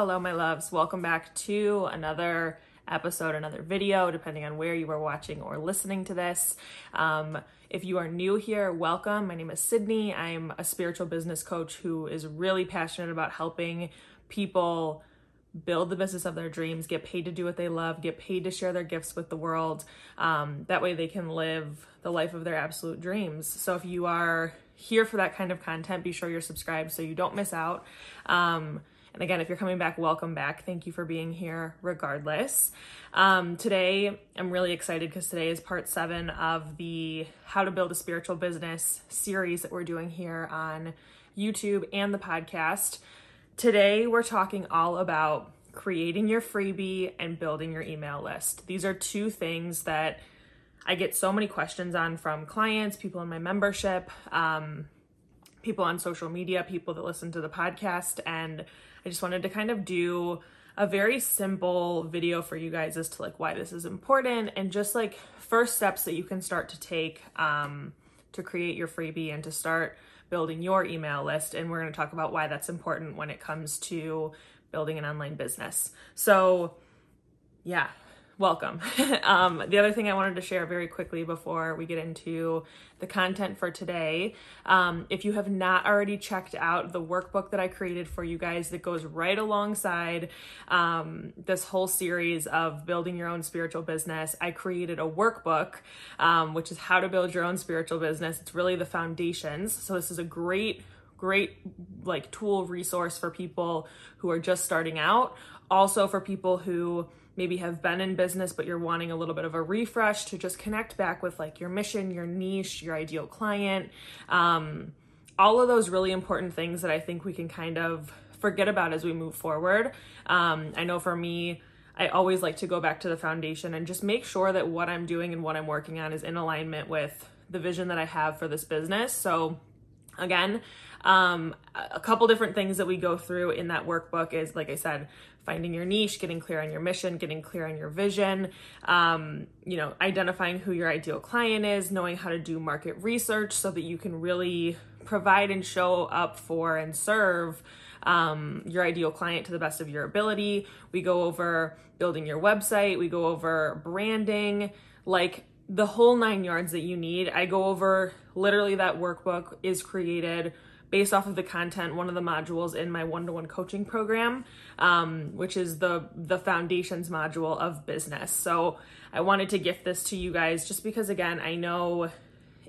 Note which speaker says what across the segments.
Speaker 1: Hello, my loves. Welcome back to another episode, another video, depending on where you are watching or listening to this. Um, if you are new here, welcome. My name is Sydney. I'm a spiritual business coach who is really passionate about helping people build the business of their dreams, get paid to do what they love, get paid to share their gifts with the world. Um, that way they can live the life of their absolute dreams. So if you are here for that kind of content, be sure you're subscribed so you don't miss out. Um, and again, if you're coming back, welcome back. Thank you for being here regardless. Um, today, I'm really excited because today is part seven of the How to Build a Spiritual Business series that we're doing here on YouTube and the podcast. Today, we're talking all about creating your freebie and building your email list. These are two things that I get so many questions on from clients, people in my membership, um, people on social media, people that listen to the podcast, and I just wanted to kind of do a very simple video for you guys as to like why this is important and just like first steps that you can start to take um, to create your freebie and to start building your email list. And we're going to talk about why that's important when it comes to building an online business. So, yeah, welcome. um, the other thing I wanted to share very quickly before we get into the content for today um, if you have not already checked out the workbook that I created for you guys that goes right alongside um, this whole series of building your own spiritual business, I created a workbook, um, which is how to build your own spiritual business. It's really the foundations. So, this is a great great like tool resource for people who are just starting out also for people who maybe have been in business but you're wanting a little bit of a refresh to just connect back with like your mission your niche your ideal client. Um, all of those really important things that i think we can kind of forget about as we move forward. Um, i know for me i always like to go back to the foundation and just make sure that what i'm doing and what i'm working on is in alignment with the vision that i have for this business. So again um, a couple different things that we go through in that workbook is like i said finding your niche, getting clear on your mission, getting clear on your vision, um, you know, identifying who your ideal client is, knowing how to do market research so that you can really provide and show up for and serve um, your ideal client to the best of your ability. We go over building your website, we go over branding, like the whole nine yards that you need. I go over literally that workbook is created based off of the content, one of the modules in my one-to-one coaching program, um, which is the the foundations module of business. So I wanted to gift this to you guys just because again, I know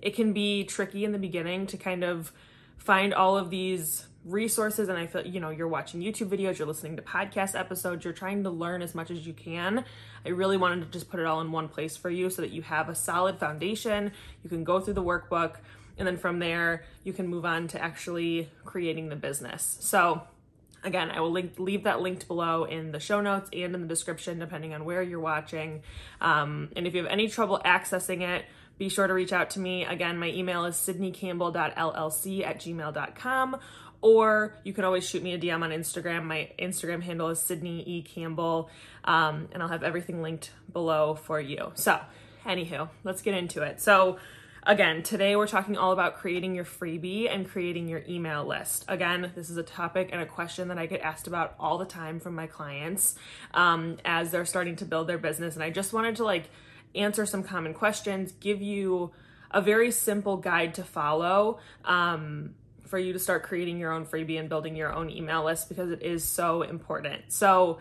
Speaker 1: it can be tricky in the beginning to kind of find all of these resources and I feel you know you're watching YouTube videos, you're listening to podcast episodes, you're trying to learn as much as you can. I really wanted to just put it all in one place for you so that you have a solid foundation. You can go through the workbook and then from there, you can move on to actually creating the business. So, again, I will link, leave that linked below in the show notes and in the description, depending on where you're watching. Um, and if you have any trouble accessing it, be sure to reach out to me. Again, my email is sydneycampbell.llc at gmail.com or you can always shoot me a DM on Instagram. My Instagram handle is Sydney E. Campbell, um, and I'll have everything linked below for you. So, anywho, let's get into it. So, Again, today we're talking all about creating your freebie and creating your email list. Again, this is a topic and a question that I get asked about all the time from my clients um, as they're starting to build their business. And I just wanted to like answer some common questions, give you a very simple guide to follow. Um, for you to start creating your own freebie and building your own email list because it is so important. So,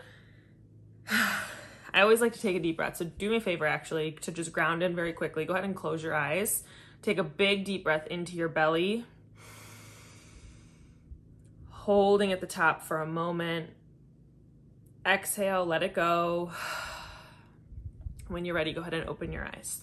Speaker 1: I always like to take a deep breath. So do me a favor actually to just ground in very quickly. Go ahead and close your eyes. Take a big deep breath into your belly. Holding at the top for a moment. Exhale, let it go. When you're ready, go ahead and open your eyes.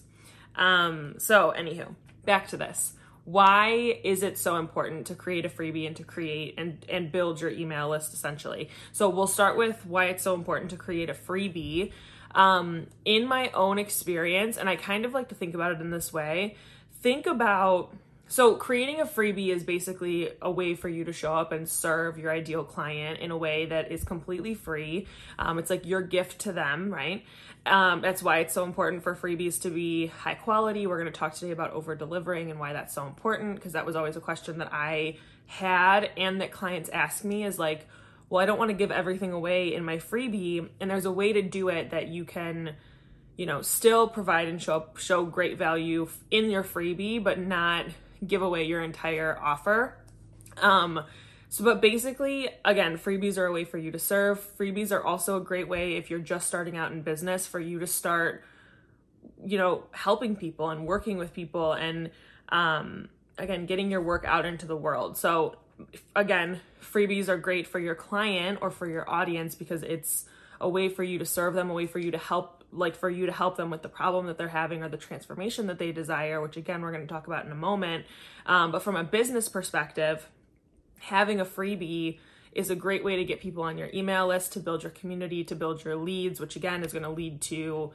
Speaker 1: Um, so, anywho, back to this why is it so important to create a freebie and to create and, and build your email list essentially? So we'll start with why it's so important to create a freebie. Um, in my own experience, and I kind of like to think about it in this way, think about so creating a freebie is basically a way for you to show up and serve your ideal client in a way that is completely free. Um, it's like your gift to them, right? Um, that's why it's so important for freebies to be high quality. We're going to talk today about over delivering and why that's so important because that was always a question that I had and that clients ask me is like, well, I don't want to give everything away in my freebie. And there's a way to do it that you can, you know, still provide and show show great value in your freebie, but not give away your entire offer. Um, so, but basically, again, freebies are a way for you to serve. Freebies are also a great way if you're just starting out in business for you to start, you know, helping people and working with people and, um, again, getting your work out into the world. So, again, freebies are great for your client or for your audience because it's a way for you to serve them, a way for you to help, like for you to help them with the problem that they're having or the transformation that they desire, which again, we're going to talk about in a moment. Um, but from a business perspective, having a freebie is a great way to get people on your email list, to build your community, to build your leads, which again is going to lead to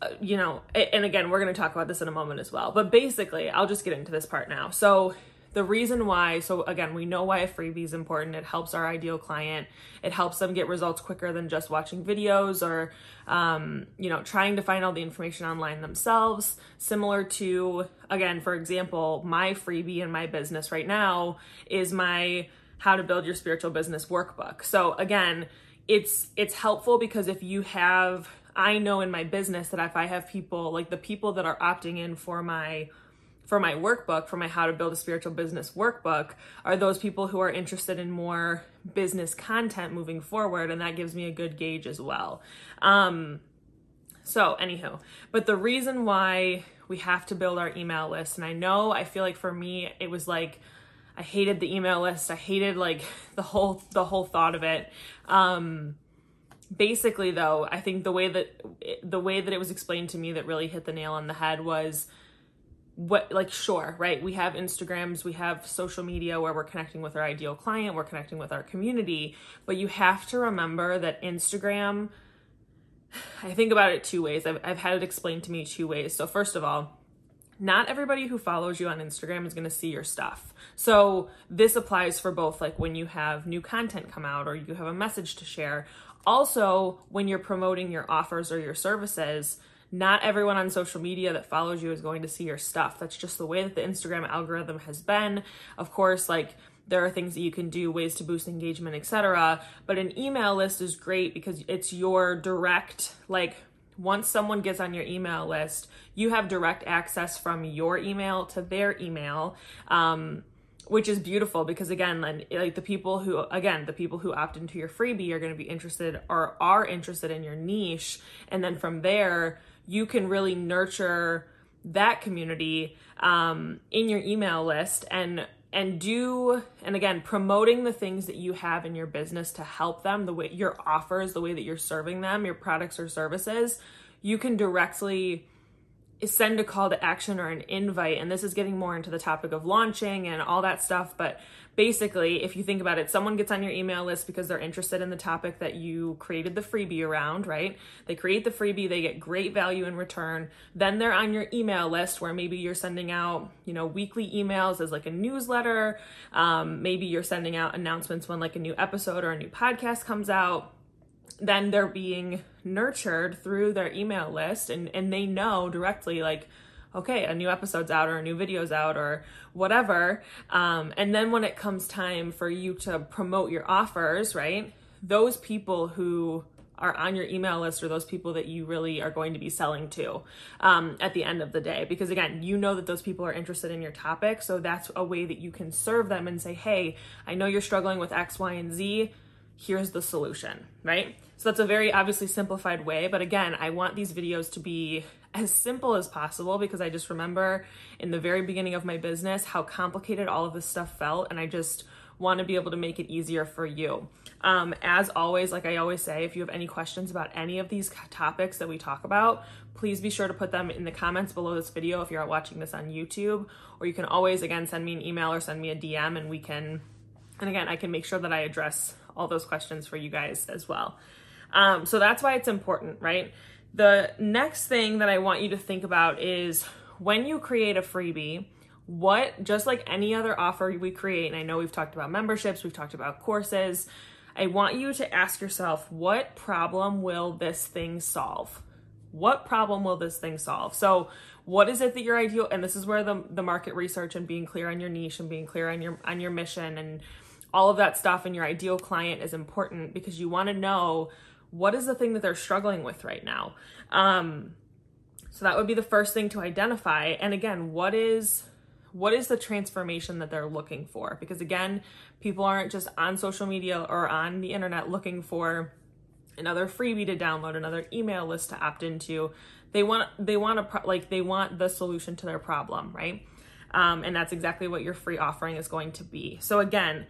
Speaker 1: uh, you know, and again, we're going to talk about this in a moment as well. But basically, I'll just get into this part now. So, the reason why, so again, we know why a freebie is important. It helps our ideal client. It helps them get results quicker than just watching videos or, um, you know, trying to find all the information online themselves. Similar to, again, for example, my freebie in my business right now is my how to build your spiritual business workbook. So again, it's it's helpful because if you have I know in my business that if I have people like the people that are opting in for my for my workbook, for my How to Build a Spiritual Business workbook, are those people who are interested in more business content moving forward. And that gives me a good gauge as well. Um, so, anywho, but the reason why we have to build our email list, and I know I feel like for me, it was like, I hated the email list. I hated like the whole the whole thought of it. Um, basically, though, I think the way that the way that it was explained to me that really hit the nail on the head was what like sure right we have instagrams we have social media where we're connecting with our ideal client we're connecting with our community but you have to remember that instagram i think about it two ways. I've, I've had it explained to me two ways. So first of all not everybody who follows you on instagram is going to see your stuff. So this applies for both like when you have new content come out or you have a message to share. Also when you're promoting your offers or your services not everyone on social media that follows you is going to see your stuff. That's just the way that the Instagram algorithm has been. Of course, like there are things that you can do, ways to boost engagement, etc. But an email list is great because it's your direct like once someone gets on your email list, you have direct access from your email to their email. Um, which is beautiful because again like the people who again the people who opt into your freebie are going to be interested or are interested in your niche and then from there you can really nurture that community um, in your email list and and do and again promoting the things that you have in your business to help them the way your offers the way that you're serving them your products or services you can directly send a call to action or an invite and this is getting more into the topic of launching and all that stuff but basically if you think about it someone gets on your email list because they're interested in the topic that you created the freebie around right? They create the freebie they get great value in return. Then they're on your email list where maybe you're sending out you know weekly emails as like a newsletter. Um, maybe you're sending out announcements when like a new episode or a new podcast comes out then they're being nurtured through their email list and, and they know directly like okay a new episode's out or a new video's out or whatever. Um, and then when it comes time for you to promote your offers right those people who are on your email list are those people that you really are going to be selling to um, at the end of the day. Because again you know that those people are interested in your topic. So that's a way that you can serve them and say hey i know you're struggling with x y and z here's the solution right so that's a very obviously simplified way, but again, I want these videos to be as simple as possible because I just remember in the very beginning of my business how complicated all of this stuff felt, and I just want to be able to make it easier for you. Um, as always, like I always say, if you have any questions about any of these topics that we talk about, please be sure to put them in the comments below this video if you're watching this on YouTube, or you can always, again, send me an email or send me a DM and we can, and again, I can make sure that I address all those questions for you guys as well. Um, so that's why it's important, right? The next thing that I want you to think about is when you create a freebie, what, just like any other offer we create, and I know we've talked about memberships, we've talked about courses, I want you to ask yourself, what problem will this thing solve? What problem will this thing solve? So, what is it that your ideal and this is where the, the market research and being clear on your niche and being clear on your on your mission and all of that stuff and your ideal client is important because you want to know what is the thing that they're struggling with right now. Um, so that would be the first thing to identify. And again, what is what is the transformation that they're looking for? Because again, people aren't just on social media or on the internet looking for another freebie to download, another email list to opt into. They want they want a pro- like they want the solution to their problem, right? Um, and that's exactly what your free offering is going to be. So again,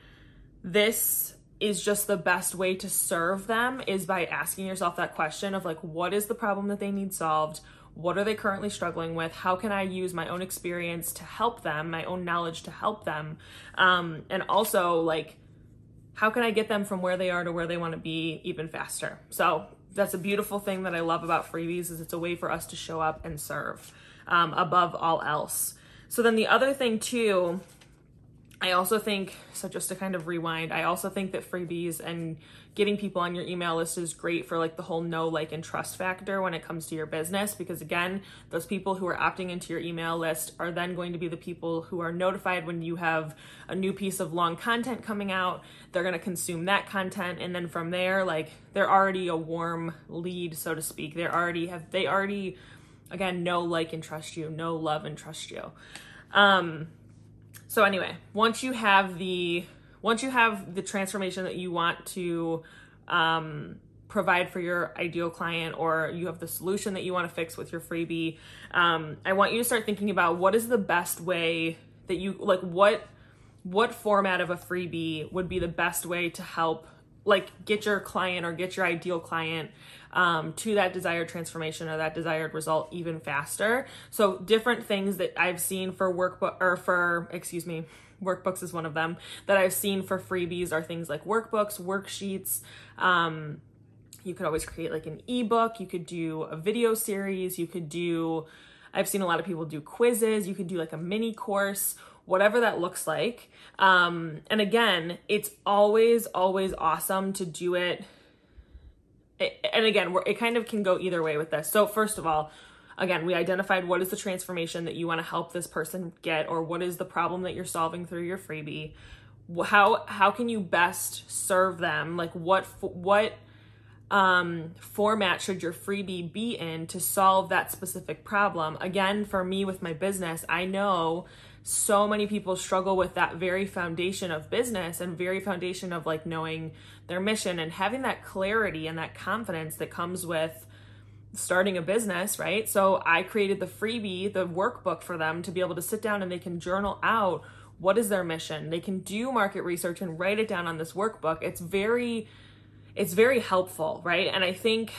Speaker 1: this is just the best way to serve them is by asking yourself that question of like what is the problem that they need solved? What are they currently struggling with? How can i use my own experience to help them my own knowledge to help them? Um, and also like how can i get them from where they are to where they want to be even faster? So that's a beautiful thing that i love about freebies is it's a way for us to show up and serve um, above all else. So then the other thing too I also think, so just to kind of rewind, I also think that freebies and getting people on your email list is great for like the whole know, like, and trust factor when it comes to your business. Because again, those people who are opting into your email list are then going to be the people who are notified when you have a new piece of long content coming out. They're going to consume that content. And then from there, like, they're already a warm lead, so to speak. They're already have, they already, again, know, like, and trust you, know, love, and trust you. Um, so anyway, once you have the once you have the transformation that you want to um, provide for your ideal client or you have the solution that you want to fix with your freebie um, i want you to start thinking about what is the best way that you like what what format of a freebie would be the best way to help like get your client or get your ideal client um, to that desired transformation or that desired result even faster. So different things that I've seen for workbook or for, excuse me, workbooks is one of them that I've seen for freebies are things like workbooks, worksheets. Um, you could always create like an ebook. You could do a video series. You could do, I've seen a lot of people do quizzes. You could do like a mini course whatever that looks like. Um, and again, it's always, always awesome to do it and again, it kind of can go either way with this. So, first of all, again, we identified what is the transformation that you want to help this person get, or what is the problem that you're solving through your freebie. How how can you best serve them? Like what what um, format should your freebie be in to solve that specific problem? Again, for me with my business, I know so many people struggle with that very foundation of business and very foundation of like knowing their mission and having that clarity and that confidence that comes with starting a business, right? So I created the freebie, the workbook for them to be able to sit down and they can journal out what is their mission. They can do market research and write it down on this workbook. It's very it's very helpful, right? And I think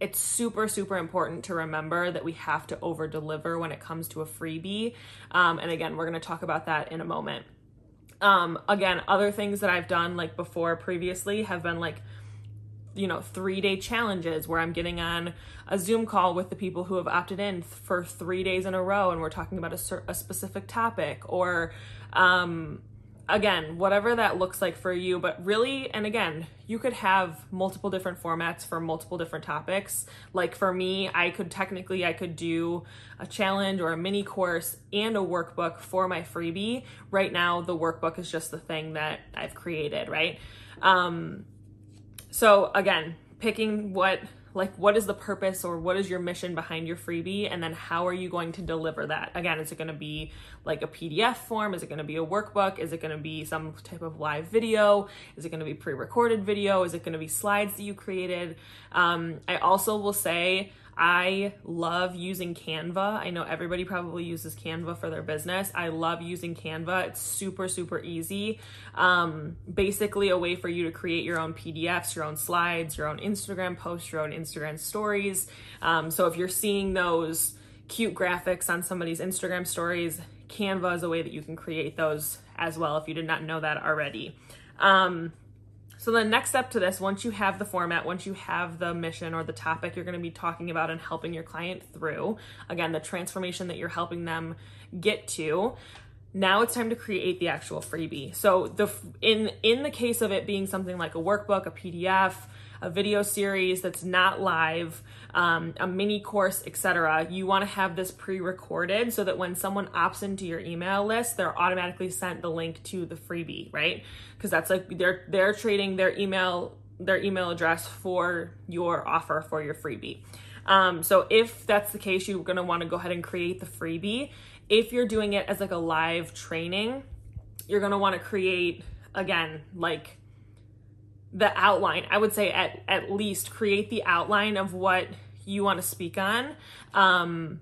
Speaker 1: it's super super important to remember that we have to over deliver when it comes to a freebie. Um, and again we're going to talk about that in a moment. Um, again other things that i've done like before previously have been like you know three day challenges where i'm getting on a zoom call with the people who have opted in for three days in a row and we're talking about a, a specific topic or um, again, whatever that looks like for you, but really, and again, you could have multiple different formats for multiple different topics. Like for me, I could technically I could do a challenge or a mini course and a workbook for my freebie. Right now, the workbook is just the thing that I've created, right? Um so again, picking what like what is the purpose or what is your mission behind your freebie? And then how are you going to deliver that? Again is it going to be like a pdf form? Is it going to be a workbook? Is it going to be some type of live video? Is it going to be pre-recorded video? Is it going to be slides that you created? Um, i also will say I love using Canva. I know everybody probably uses Canva for their business. I love using Canva. It's super, super easy. Um, basically, a way for you to create your own PDFs, your own slides, your own Instagram posts, your own Instagram stories. Um, so if you're seeing those cute graphics on somebody's Instagram stories, Canva is a way that you can create those as well if you did not know that already. Um, so the next step to this, once you have the format, once you have the mission or the topic you're going to be talking about and helping your client through, again, the transformation that you're helping them get to, now it's time to create the actual freebie. So the in in the case of it being something like a workbook, a PDF, a video series that's not live, um, a mini course, etc., you want to have this pre-recorded so that when someone opts into your email list, they're automatically sent the link to the freebie, right? Because that's like they're they're trading their email their email address for your offer for your freebie. Um, so if that's the case, you're gonna want to go ahead and create the freebie. If you're doing it as like a live training, you're gonna want to create again like the outline. I would say at at least create the outline of what you want to speak on. Um,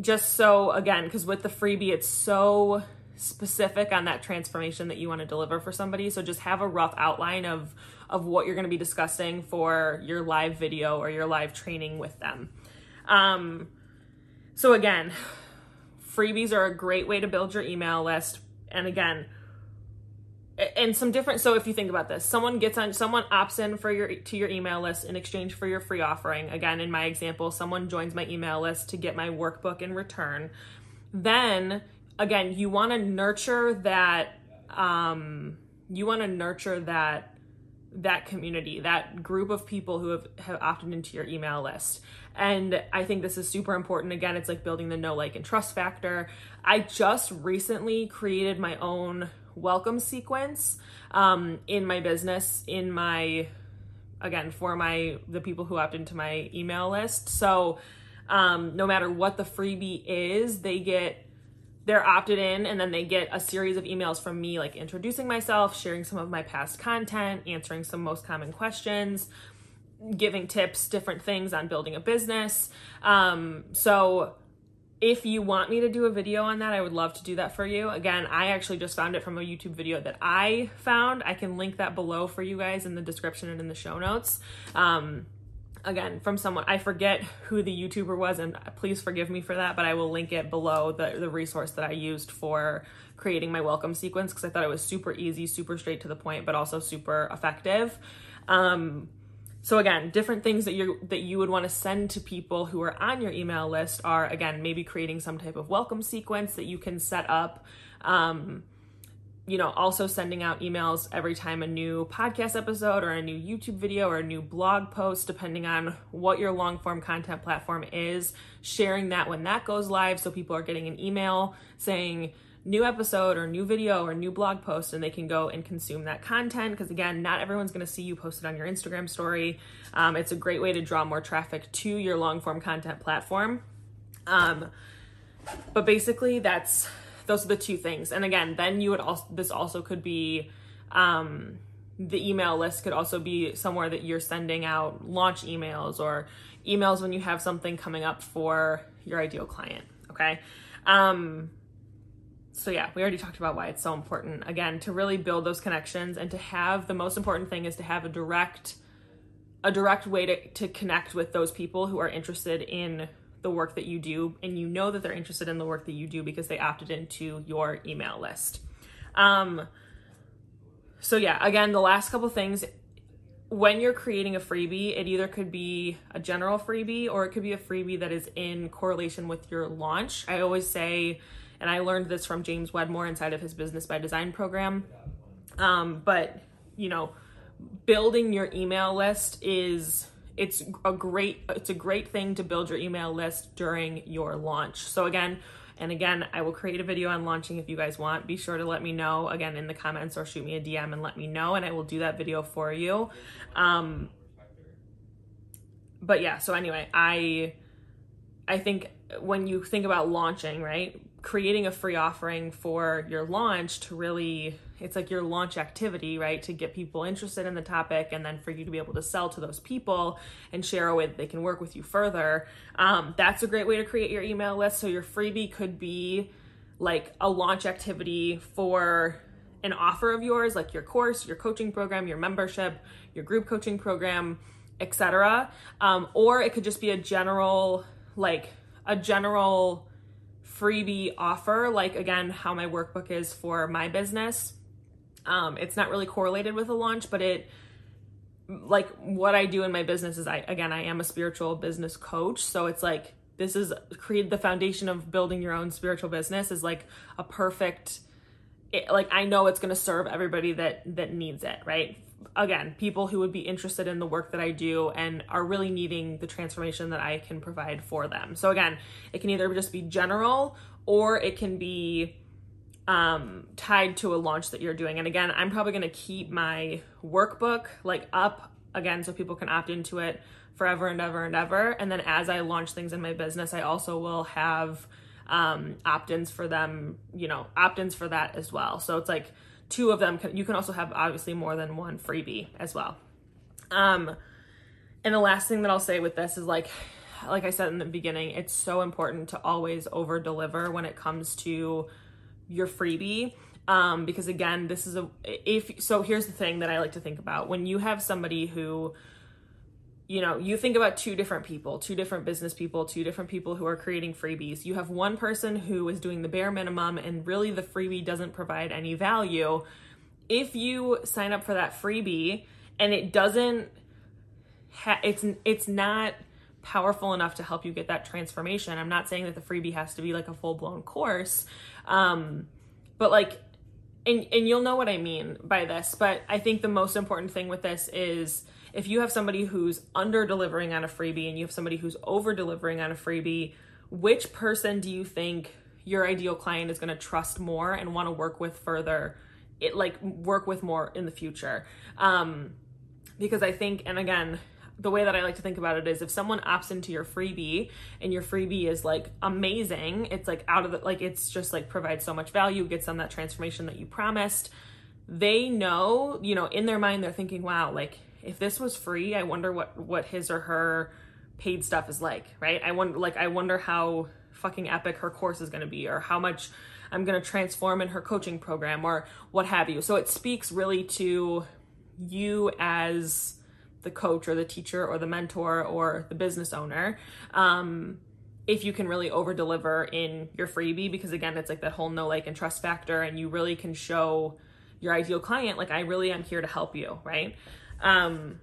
Speaker 1: just so again, because with the freebie, it's so specific on that transformation that you want to deliver for somebody. So just have a rough outline of of what you're going to be discussing for your live video or your live training with them. Um, so again, freebies are a great way to build your email list. And again, and some different so if you think about this someone gets on someone opts in for your to your email list in exchange for your free offering. Again in my example someone joins my email list to get my workbook in return. Then again you want to nurture that um you want to nurture that that community that group of people who have, have opted into your email list. And i think this is super important. Again it's like building the know like and trust factor. I just recently created my own welcome sequence um, in my business in my again for my the people who opt into my email list. So um, no matter what the freebie is they get they're opted in and then they get a series of emails from me like introducing myself sharing some of my past content answering some most common questions giving tips different things on building a business. Um, so if you want me to do a video on that, I would love to do that for you. Again, I actually just found it from a YouTube video that I found. I can link that below for you guys in the description and in the show notes. Um, again, from someone, I forget who the YouTuber was, and please forgive me for that, but I will link it below the, the resource that I used for creating my welcome sequence because I thought it was super easy, super straight to the point, but also super effective. Um, so again, different things that you that you would want to send to people who are on your email list are again maybe creating some type of welcome sequence that you can set up. Um, you know, also sending out emails every time a new podcast episode or a new YouTube video or a new blog post, depending on what your long form content platform is, sharing that when that goes live so people are getting an email saying, new episode or new video or new blog post and they can go and consume that content because again not everyone's going to see you posted on your instagram story. Um, it's a great way to draw more traffic to your long form content platform. Um, but basically that's those are the two things. And again then you would also this also could be um, the email list could also be somewhere that you're sending out launch emails or emails when you have something coming up for your ideal client okay? Um, so yeah, we already talked about why it's so important. Again, to really build those connections and to have the most important thing is to have a direct a direct way to, to connect with those people who are interested in the work that you do and you know that they're interested in the work that you do because they opted into your email list. Um so yeah, again, the last couple things when you're creating a freebie, it either could be a general freebie or it could be a freebie that is in correlation with your launch. I always say and I learned this from James Wedmore inside of his Business by Design program. Um, but you know, building your email list is it's a great it's a great thing to build your email list during your launch. So again, and again, I will create a video on launching if you guys want. Be sure to let me know again in the comments or shoot me a DM and let me know, and I will do that video for you. Um, but yeah, so anyway, I I think when you think about launching, right? Creating a free offering for your launch to really, it's like your launch activity, right? To get people interested in the topic and then for you to be able to sell to those people and share a way that they can work with you further. Um, that's a great way to create your email list. So your freebie could be like a launch activity for an offer of yours, like your course, your coaching program, your membership, your group coaching program, etc. Um, or it could just be a general like a general freebie offer, like again, how my workbook is for my business. Um, it's not really correlated with a launch, but it like what I do in my business is I again I am a spiritual business coach, so it's like this is create the foundation of building your own spiritual business is like a perfect it, like I know it's going to serve everybody that that needs it, right? Again, people who would be interested in the work that I do and are really needing the transformation that I can provide for them. So, again, it can either just be general or it can be um, tied to a launch that you're doing. And again, I'm probably going to keep my workbook like up again so people can opt into it forever and ever and ever. And then as I launch things in my business, I also will have um, opt ins for them, you know, opt ins for that as well. So it's like two of them. You can also have obviously more than one freebie as well. Um, and the last thing that I'll say with this is like, like I said in the beginning, it's so important to always over deliver when it comes to your freebie um, because again this is a if so here's the thing that i like to think about when you have somebody who you know you think about two different people two different business people two different people who are creating freebies you have one person who is doing the bare minimum and really the freebie doesn't provide any value if you sign up for that freebie and it doesn't ha- it's it's not powerful enough to help you get that transformation i'm not saying that the freebie has to be like a full-blown course um, but like, and and you'll know what I mean by this. But I think the most important thing with this is if you have somebody who's under delivering on a freebie and you have somebody who's over delivering on a freebie, which person do you think your ideal client is going to trust more and want to work with further? It like work with more in the future. Um, because I think, and again, the way that I like to think about it is if someone opts into your freebie and your freebie is like amazing, it's like out of the like it's just like provides so much value, gets them that transformation that you promised. They know, you know, in their mind they're thinking, wow, like if this was free, I wonder what what his or her paid stuff is like, right? I wonder like I wonder how fucking epic her course is going to be or how much I'm going to transform in her coaching program or what have you. So it speaks really to you as the coach or the teacher or the mentor or the business owner um, if you can really over deliver in your freebie because again it's like that whole know like and trust factor and you really can show your ideal client like i really am here to help you right um,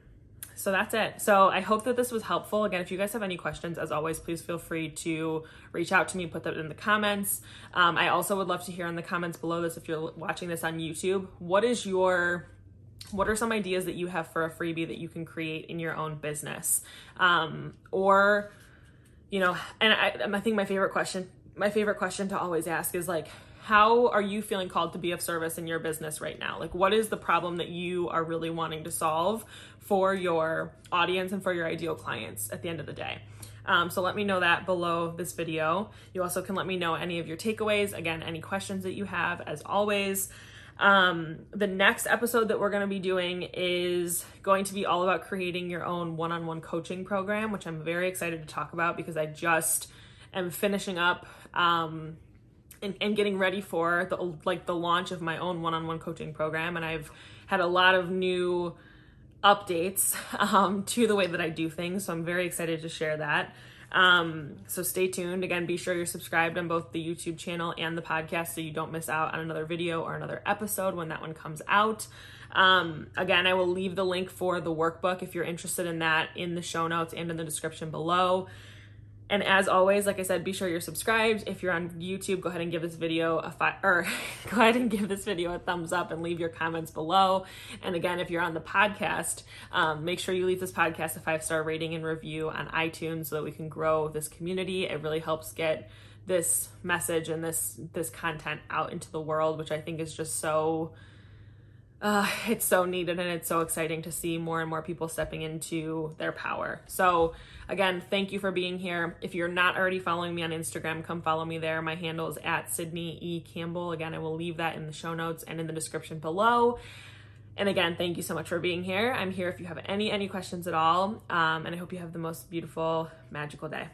Speaker 1: so that's it. So i hope that this was helpful. Again if you guys have any questions as always please feel free to reach out to me put that in the comments. Um, i also would love to hear in the comments below this if you're watching this on youtube. What is your what are some ideas that you have for a freebie that you can create in your own business? Um, or you know and I, I think my favorite question my favorite question to always ask is like how are you feeling called to be of service in your business right now? Like what is the problem that you are really wanting to solve for your audience and for your ideal clients at the end of the day? Um, so let me know that below this video. You also can let me know any of your takeaways. Again any questions that you have as always. Um, the next episode that we're going to be doing is going to be all about creating your own one on one coaching program, which I'm very excited to talk about because I just am finishing up um, and, and getting ready for the like the launch of my own one on one coaching program. And I've had a lot of new updates um, to the way that I do things. So I'm very excited to share that. Um, so stay tuned. Again, be sure you're subscribed on both the YouTube channel and the podcast so you don't miss out on another video or another episode when that one comes out. Um, again, I will leave the link for the workbook if you're interested in that in the show notes and in the description below. And as always, like I said, be sure you're subscribed. If you're on YouTube, go ahead and give this video a five, or go ahead and give this video a thumbs up and leave your comments below. And again, if you're on the podcast, um, make sure you leave this podcast a five star rating and review on iTunes so that we can grow this community. It really helps get this message and this this content out into the world, which I think is just so uh, it's so needed and it's so exciting to see more and more people stepping into their power. So, Again, thank you for being here. If you're not already following me on Instagram, come follow me there. My handle is at Sydney E. Campbell. Again, I will leave that in the show notes and in the description below. And again, thank you so much for being here. I'm here if you have any any questions at all. Um, and I hope you have the most beautiful, magical day.